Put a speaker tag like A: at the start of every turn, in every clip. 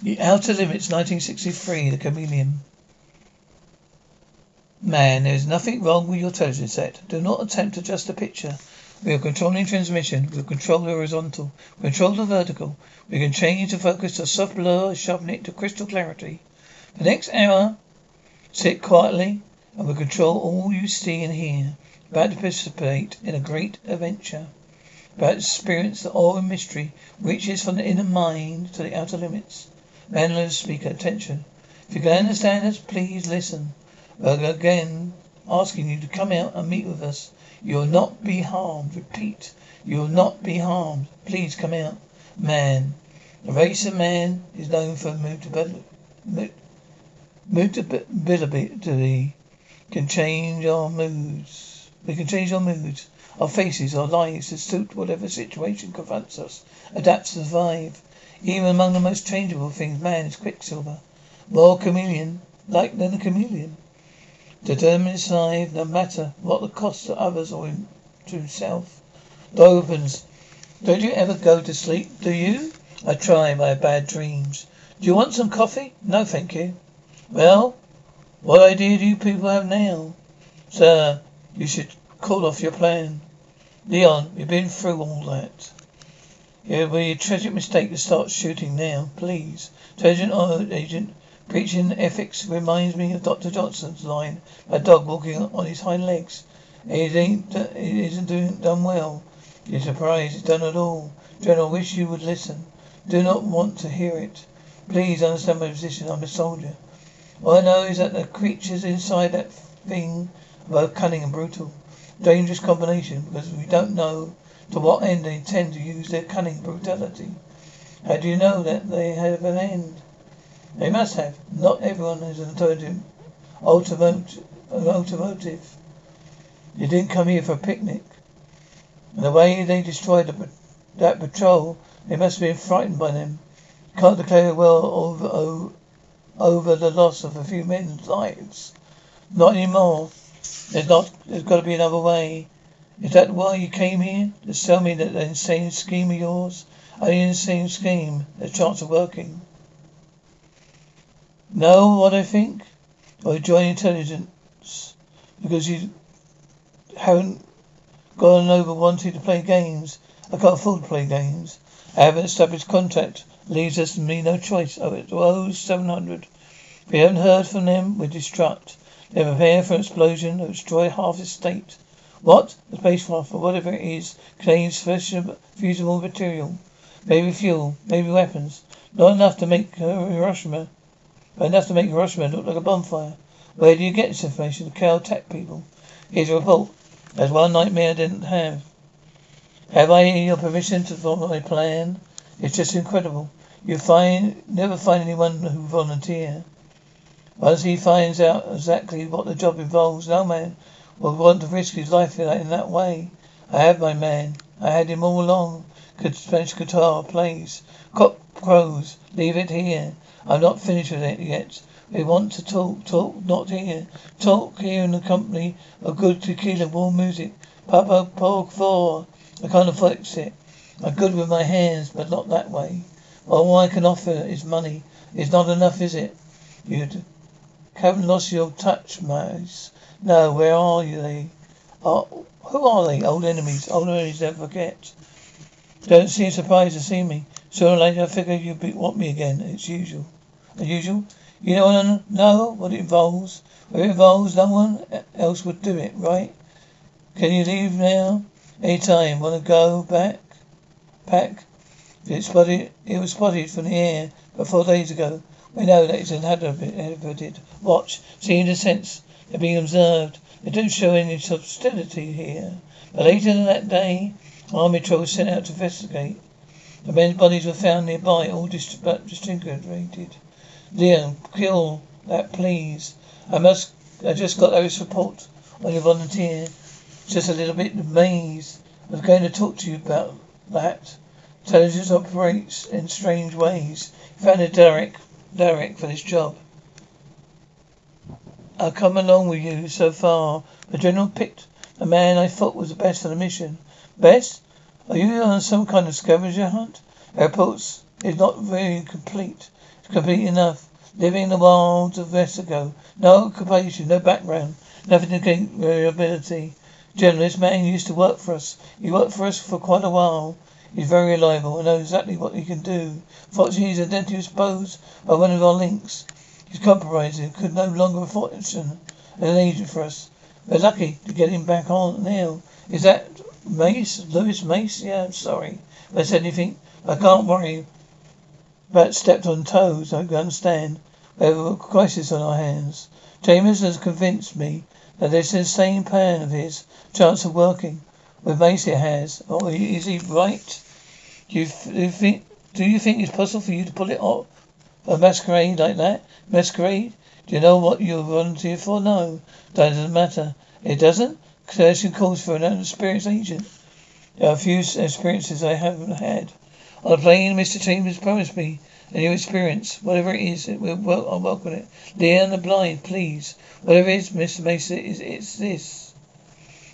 A: The Outer Limits, 1963, The Chameleon. Man, there is nothing wrong with your television set. Do not attempt to adjust the picture. We are controlling transmission. We control the horizontal. We control the vertical. We can change the focus to soft blur, sharpen it to crystal clarity. The next hour, sit quietly and we control all you see and hear. About to participate in a great adventure. About to experience the awe and mystery reaches from the inner mind to the outer limits. Man, speaker, attention. If you can understand us, please listen. We're again asking you to come out and meet with us. You will not be harmed. Repeat, you will not be harmed. Please come out. Man. The race of man is known for mutability. Mutability can change our moods. We can change our moods, our faces, our lives to suit whatever situation confronts us. Adapt to survive. Even among the most changeable things, man is quicksilver. More chameleon, like than a chameleon. Determined to survive no matter what the cost to others or to himself. Door. Don't you ever go to sleep, do you? I try, have bad dreams. Do you want some coffee? No, thank you. Well, what idea do you people have now? Sir, you should call off your plan. Leon, we've been through all that. It would be a tragic mistake to start shooting now. Please. Sergeant Agent, Preaching ethics reminds me of Dr. Johnson's line, a dog walking on his hind legs. It ain't, it isn't doing, done well. You're surprised it's done at all. General, wish you would listen. Do not want to hear it. Please understand my position. I'm a soldier. All I know is that the creatures inside that thing are both cunning and brutal. Dangerous combination because we don't know to what end they intend to use their cunning brutality. How do you know that they have an end? They must have. Not everyone has an automotive. Automotive. automotive. You didn't come here for a picnic. And the way they destroyed the, that patrol, they must have been frightened by them. Can't declare well over, over, over the loss of a few men's lives. Not anymore. There's not. There's got to be another way. Is that why you came here? To sell me that insane scheme of yours? Only an insane scheme. The chance of working. Know what I think? I join intelligence because you haven't gone over wanting to play games. I can't afford to play games. I haven't established contact. Leaves us me no choice. Oh, oh, 700. If we haven't heard from them, we destruct. They prepare for an explosion that destroy half the state. What? The spacecraft, or whatever it is, contains fusible material. Maybe fuel, maybe weapons. Not enough to make uh, Hiroshima but enough to make Hiroshima look like a bonfire. Where do you get this information? The Caltech people. Here's a report. There's one nightmare I didn't have. Have I your permission to follow my plan? It's just incredible. You find never find anyone who volunteer. Once he finds out exactly what the job involves, no man will want to risk his life in that way. I have my man. I had him all along. Could Spanish guitar plays. Cock crows. Leave it here. I'm not finished with it yet. We want to talk, talk, not here. Talk here in the company of good tequila, warm music. Papa por four. I can't afford it. I'm good with my hands, but not that way. All I can offer is money. It's not enough, is it? You haven't lost your touch, Miles. No, where are you? They are, who are they? Old enemies. Old enemies never forget. Don't seem surprised to see me. Sooner or later, I figure you want me again. It's usual as usual. You don't know what it involves. If it involves, no one else would do it, right? Can you leave now? Any time. Want to go back? Pack? It spotted. It was spotted from the air about four days ago. We know that it's inhabited. Watch. Seeing the sense. They're being observed. They don't show any hostility here. But later that day, army troops sent out to investigate. The men's bodies were found nearby, all disintegrated. Leon, kill that, please. I must. I just got this report on your volunteer. Just a little bit amazed. I was going to talk to you about that. Intelligence operates in strange ways. You found a Derek, Derek for this job. I'll come along with you so far. The general picked the man I thought was the best for the mission. Best? Are you on some kind of scavenger hunt? The reports is not very complete It's complete enough. Living in the wilds of Mexico. No occupation, no background, nothing to gain reliability. General, this man used to work for us. He worked for us for quite a while. He's very reliable and knows exactly what he can do. Fortunately, his identity was exposed by one of our links. He's compromised and could no longer function an agent for us. We're lucky to get him back on now. Is that Mace? Louis Mace? Yeah, I'm sorry. If anything, I can't worry about stepped on toes. I understand. We have a crisis on our hands. James has convinced me that this insane plan of his chance of working with Macy has. Or is he right? Do you, do think do you think it's possible for you to pull it off a masquerade like that? Masquerade? Do you know what you're volunteering for? No. That doesn't matter. It doesn't? Coercion calls for an experienced agent. There are a few experiences I haven't had. On the plane, Mr. Chambers promised me a new experience. Whatever it is, it will, well, I'll welcome it. Leon the blind, please. Whatever it is, Mr. Mason, is it's this.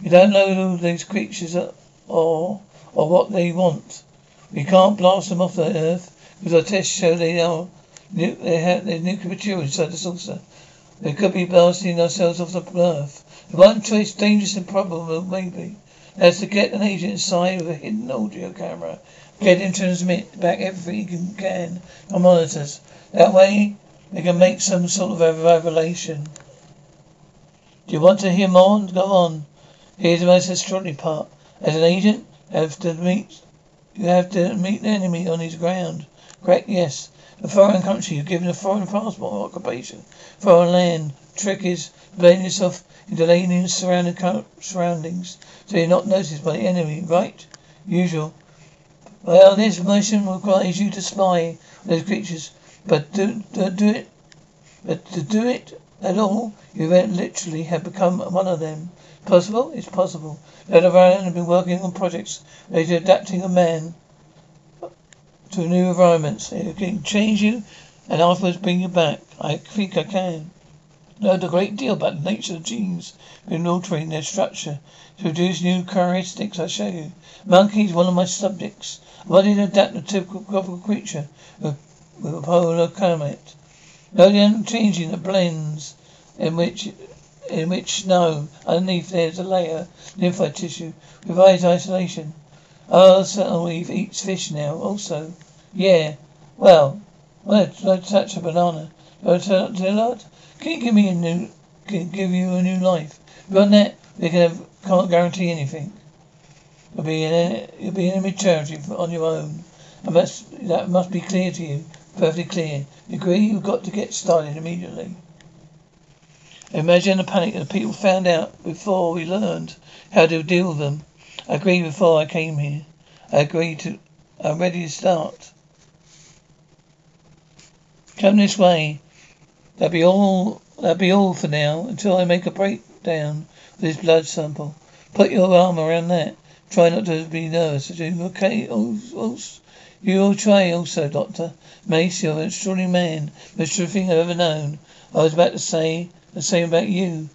A: You don't know who these creatures are or or what they want. We can't blast them off the earth because our tests show they are they have their nuclear material inside the saucer. We could be blasting ourselves off the earth. The one choice, dangerous and probable, maybe, is to get an agent inside with a hidden audio camera. Get him to transmit back everything he can on monitors. That way, they can make some sort of a revelation. Do you want to hear more? Go on. Here's the most extraordinary part. As an agent, you have to meet you have to meet the enemy on his ground. Correct? Yes. A foreign country, you're given a foreign passport or occupation. Foreign land. Trick is blending yourself into alien surrounding surroundings so you're not noticed by the enemy, right? Usual. Well, this mission requires you to spy on those creatures, but do, do, do it, but to do it at all, you literally have become one of them. Possible? It's possible. That Iran have been working on projects to adapting a man to new environments. It can change you and afterwards bring you back. I think I can learned a great deal about the nature of genes in altering their structure to produce new characteristics. I show you. Monkey is one of my subjects. I wanted to adapt a typical creature with, with a polar climate. No changing the blends in which in which snow underneath there's a layer of lymphoid tissue provides isolation. Oh, Weave eats fish now also. Yeah. Well, let's, let's touch a banana. Uh, Dillard? Can you give me a new, can give you a new life? Beyond that, we can have, can't guarantee anything. You'll be in, a you'll be in a maturity on your own. And that's, that must be clear to you. Perfectly clear. You agree? You've got to get started immediately. Imagine the panic that people found out before we learned how to deal with them. I agreed before I came here. I agreed to, I'm ready to start. Come this way. That'll be all. That'll be all for now until I make a breakdown with this blood sample. Put your arm around that. Try not to be nervous. Are you okay? Also, you'll try also, Doctor. Mace, you're an extraordinary man. Most thing I've ever known. I was about to say the same about you.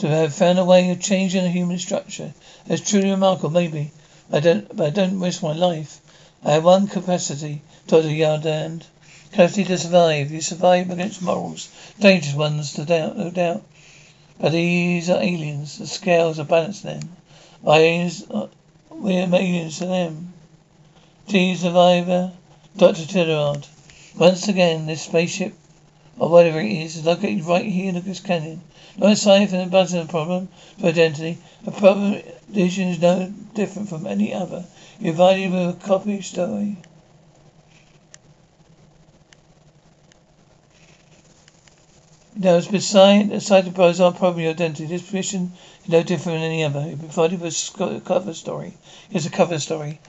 A: To have found a way of changing the human structure. That's truly remarkable, maybe. I don't, but I don't risk my life. I have one capacity, Dr. Yardand. Capacity to survive. You survive against morals. Dangerous ones, no doubt, no doubt. But these are aliens. The scales are balanced then. Aliens, uh, we're aliens to them. T survivor, Dr. Tillyard. Once again, this spaceship, or whatever it is, is located right here in this canyon. No aside from the problem for identity, a problem edition is no different from any other. You're provided with a copy story. Now, it's beside the site of our problem of identity. This position is no different than any other. It provided with a cover story. Here's a cover story.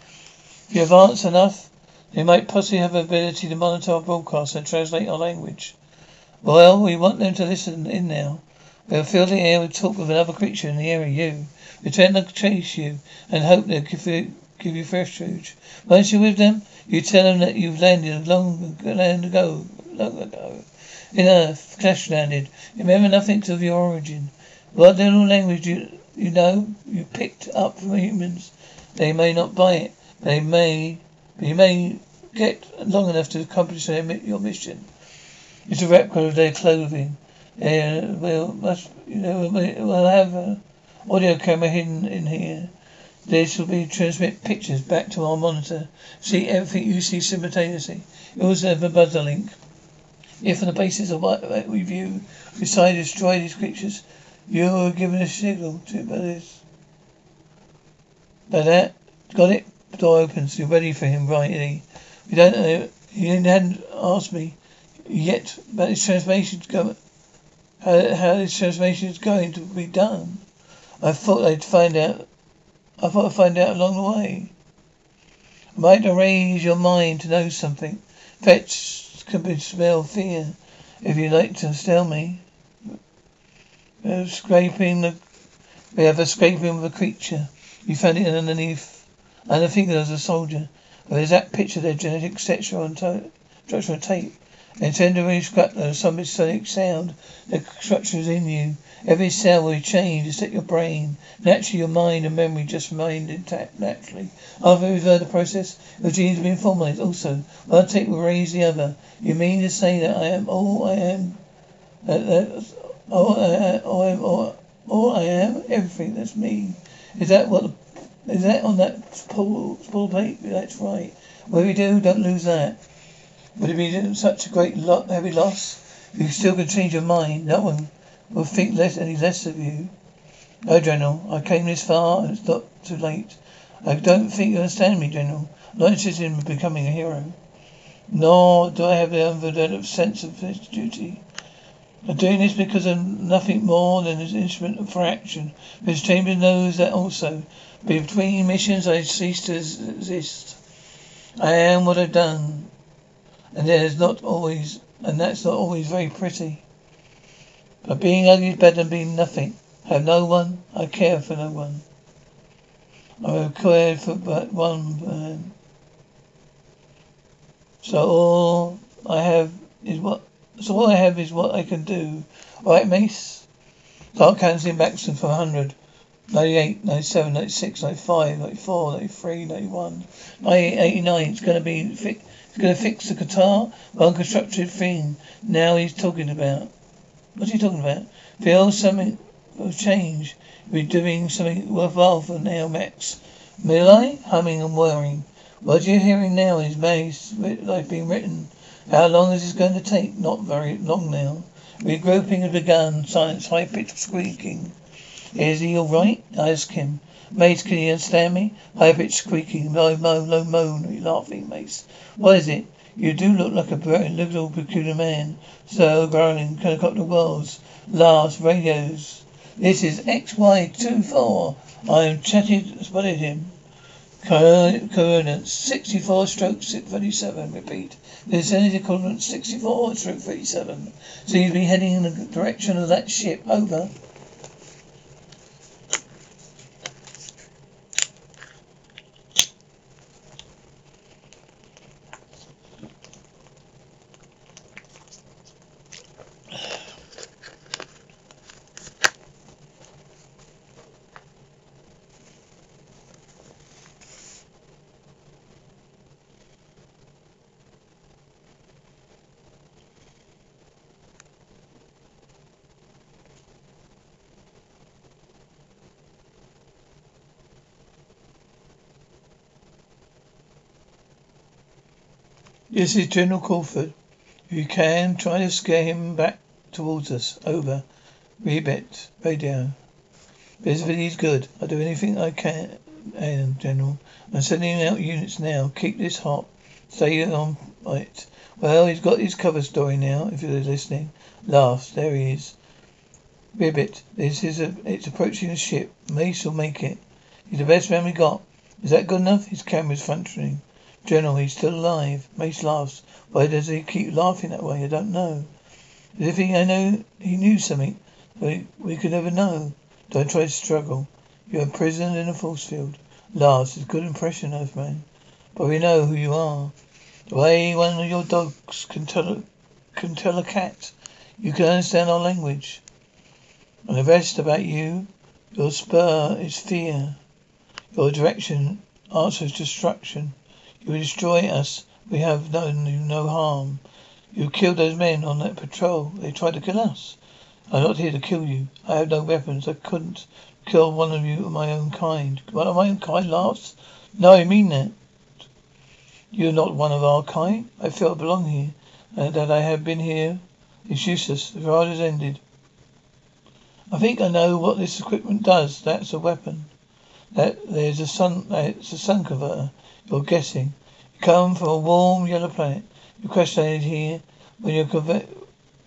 A: If you advance enough, they might possibly have the ability to monitor our broadcast and translate our language. Well, we want them to listen in now. We'll fill the air with talk with another creature in the area, you. We tend to chase you and hope they'll give you, give you fresh food. Once you're with them, you tell them that you've landed long, long ago, long ago in Earth, crash landed. Remember nothing of your origin. What little language you you know you picked up from humans. They may not buy it. They may you may get long enough to accomplish your mission. It's a replica of their clothing. Yeah, we'll must you know we'll have an audio camera hidden in here. This will be transmit pictures back to our monitor. See everything you see simultaneously. You also have a buzzer link. If on the basis of what we view, decide to destroy these creatures, you are given a signal to this. By that, got it? Door opens. You're ready for him, right? We don't know. He hadn't asked me yet about his transformation to go, how, how his transformation is going to be done. I thought I'd find out. I thought I'd find out along the way. I might raise your mind to know something. Fetch can smell fear. If you like to tell me. Uh, scraping the. We have a scraping of a creature. You found it underneath. And I think there was a soldier. There's that picture there, genetic structure on tape. Really scrap the some sonic sound. The structure is in you. Every cell will change except your brain. Naturally, your mind and memory just remain intact naturally. After every further process, your genes have been formulated. Also, one take will raise the other. You mean to say that I am all I am? That, that all I, all I am, all, all I am, everything. That's me. Is that what? Is that on that spool, spool plate? That's right. Whatever you do, don't lose that. Would it be such a great lot, heavy loss? You still can change your mind. No one will think less any less of you. No, General. I came this far and it's not too late. I don't think you understand me, General. I'm not interested in becoming a hero. Nor do I have the undeveloped sense of duty. I'm doing this because I'm nothing more than an instrument for action. Mr. Chambers knows that also. Between missions I cease to exist. I am what I've done. And there's not always and that's not always very pretty. But being ugly is better than being nothing. I have no one. I care for no one. I cared for but one man. So all I have is what. So all I have is what I can do. Right, Mace? Start cancelling Maxim for 100. 98, 97, 96, 95, 94, 93, 91, 98, 89. It's going to be fi- going to fix the guitar, one constructed thing. Now he's talking about. What's he talking about? Feel something will change. You'll be doing something worthwhile for now, Max. I? Humming and whirring. What you're hearing now is Mace, like being written. How long is this going to take? Not very long now. Regrouping has begun. Silence, high pitched squeaking. Is he all right? I ask him. Mace, can you understand me? High pitched squeaking, low moan, low moan. Laughing, Mace? What is it? You do look like a little peculiar man. So growling, helicopter worlds, laughs, radios. This is XY24. I am chatted, spotted him. Coordinates 64 stroke 37. Repeat. Vicinity coordinates 64 stroke 37. So you'd be heading in the direction of that ship. Over. This is General Crawford. You can, try to scare him back towards us. Over. Rebit. Radio. Visibility is good. I'll do anything I can, and General. I'm sending out units now. Keep this hot. Stay on it. Well, he's got his cover story now, if you're listening. Laughs. There he is. Ribbit, this is a, it's approaching the ship. Mace will make it. He's the best man we got. Is that good enough? His camera's functioning. General, he's still alive. Mace laughs. Why does he keep laughing that way? I don't know. As if he I know he knew something we, we could never know. Don't try to struggle. You're imprisoned in a force field. Laughs. is a good impression, Earthman. But we know who you are. The way one of your dogs can tell a, can tell a cat. You can understand our language. And the rest about you, your spur is fear. Your direction answers destruction. You destroy us. We have done you no harm. You killed those men on that patrol. They tried to kill us. I'm not here to kill you. I have no weapons. I couldn't kill one of you of my own kind. One of my own kind laughs? No, I mean that. You're not one of our kind. I feel I belong here. That I have been here is useless. The ride has ended. I think I know what this equipment does. That's a weapon. That there's a sun. It's a sun converter. You're guessing. You come from a warm yellow planet. You questioned here when your conver-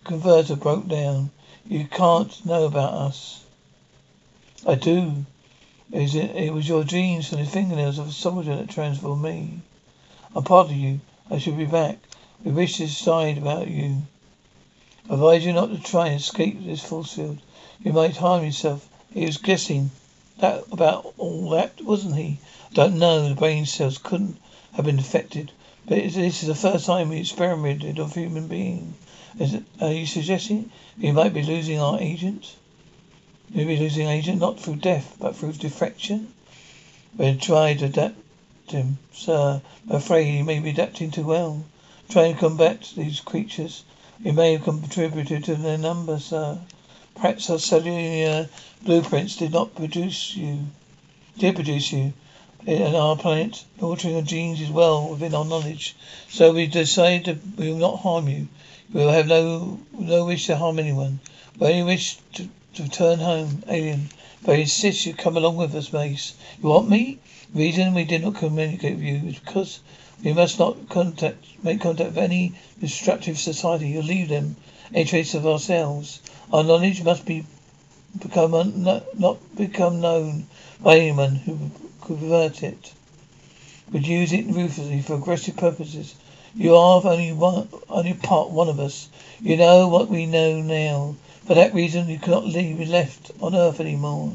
A: converter broke down. You can't know about us. I do. It was, it was your genes from the fingernails of a soldier that transformed me. I'm part of you. I should be back. We wish to decide about you. Advise you not to try and escape this force field. You might harm yourself. He was guessing that about all that, wasn't he? I don't know. The brain cells couldn't have been affected. But this is the first time we experimented on human beings. Is it, are you suggesting we might be losing our agent? We may be losing agent not through death, but through defection? We tried to adapt him, sir. I'm afraid he may be adapting too well. Trying to combat these creatures. We may have contributed to their number, sir. Perhaps our cellular uh, blueprints did not produce you, did produce you, and our planet. Altering your genes is well within our knowledge. So we decided that we will not harm you. We will have no no wish to harm anyone. We only wish to, to return home, alien. But I insist you come along with us, Mace. You want me? The reason we did not communicate with you is because we must not contact make contact with any destructive society. You leave them any trace of ourselves. Our knowledge must be become un, not become known by anyone who could pervert it. Would use it ruthlessly for aggressive purposes. You are only one, only part one of us. You know what we know now. For that reason, you cannot leave, be left on Earth anymore.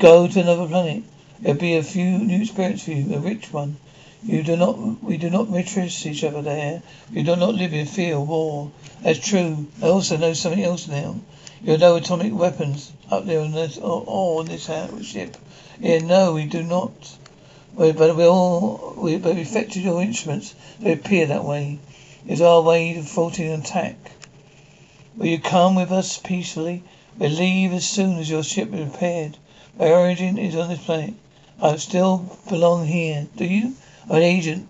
A: Go to another planet. It'll be a few new experience for you, a rich one. You do not, we do not mistrust each other there. We do not live in fear of war. That's true. I also know something else now. You have no atomic weapons up there on this, or, or on this uh, ship. Yeah, no, we do not. But we all, we, but we affected your instruments. They appear that way. It's our way of faulting an attack. Will you come with us peacefully? We'll leave as soon as your ship is repaired. My origin is on this planet. I still belong here. Do you? I'm an agent.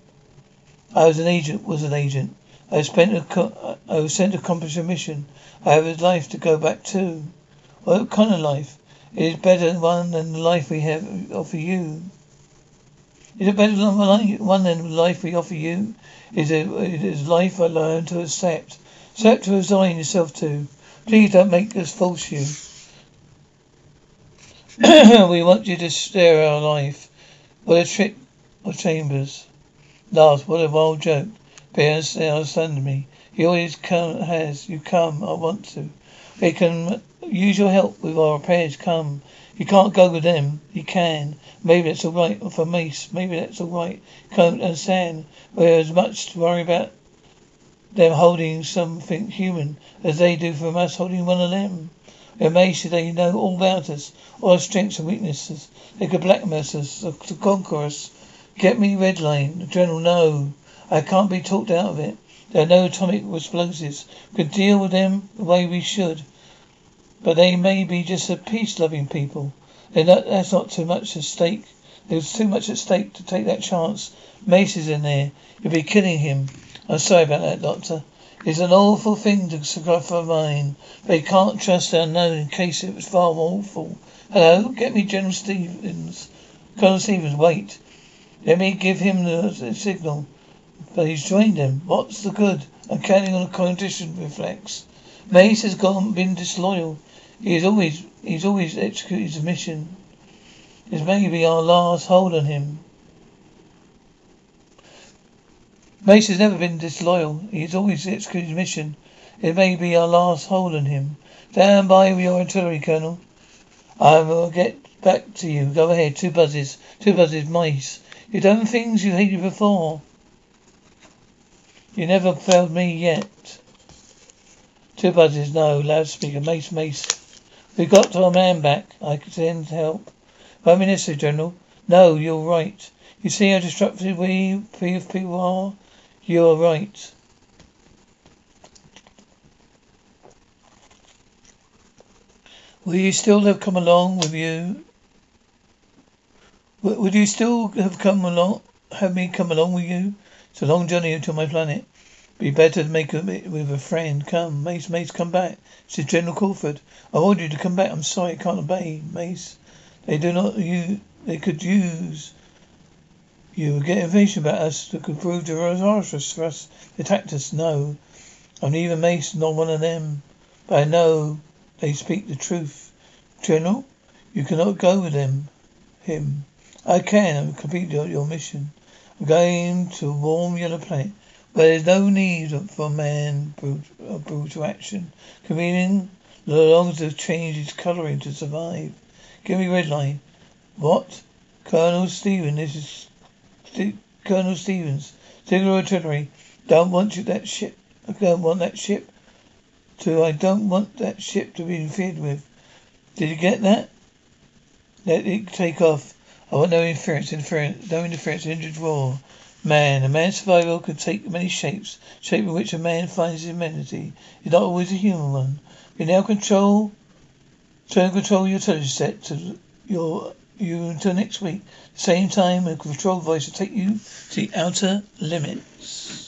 A: I was an agent, was an agent. I spent a, I was sent to accomplish a mission. I have a life to go back to. What kind of life? It is better one than the life we have offer you. Is it better than one than the life we offer you? Is it, it is life I learn to accept. Accept to resign yourself to. Please don't make us force you. we want you to share our life. What a trick of chambers. Last, what a wild joke. Parents understand me. He always come, has. You come. I want to. We can use your help with our repairs. Come. You can't go with them. You can. Maybe that's all right for Mace. Maybe that's all right. Can't understand. We're as much to worry about them holding something human as they do from us holding one of them. We're amazed they know all about us, all our strengths and weaknesses. They could blackmail us to conquer us. Get me red line. General, no. I can't be talked out of it. There are no atomic explosives. We could deal with them the way we should. But they may be just a peace-loving people. Not, that's not too much at stake. There's too much at stake to take that chance. Mace is in there. You'll be killing him. I'm sorry about that, Doctor. It's an awful thing to sacrifice but you can't trust our known in case it was far more awful. Hello, get me General Stevens. Colonel Stevens, wait. Let me give him the, the signal. But he's joined them. What's the good? I'm counting on a condition reflex. Mace has gone been disloyal. He's always he's always executed his mission. This may be our last hold on him. Mace has never been disloyal. He's always executed his mission. It may be our last hold on him. Stand by with your artillery, Colonel. I will get back to you. Go ahead. Two buzzes. Two buzzes, Mace. You've done things you hated before. You never failed me yet. Two buzzes, no. Loudspeaker, Mace, Mace. We got to our man back. I could send help. Prime Minister, General. No, you're right. You see how destructive we people are? You're right. Will you still have come along with you? Would you still have come along, have me come along with you? It's a long journey to my planet. Be better to make it with a friend. Come, Mace, Mace, come back. This General Crawford. I ordered you to come back. I'm sorry, I can't obey, Mace. They do not you. They could use you. Get information about us that could prove disastrous for us. They attacked us. No, I'm neither Mace nor one of them. But I know they speak the truth. General, you cannot go with them. Him. I can. I'm completely your mission. Going to warm yellow planet. But there's no need for man brutal, uh, brutal action. No longer to change its colouring to survive. Give me red line. What? Colonel Stevens, this is St- Colonel Stevens. Signal artillery. Don't want you that ship. I don't want that ship to. I don't want that ship to be interfered with. Did you get that? Let it take off. I want no interference. Interference. No interference. Injured war. Man, a man's survival can take many shapes. Shape in which a man finds his humanity is not always a human one. You now control, turn control your television set to your you until next week. Same time, a control device will take you to the outer limits.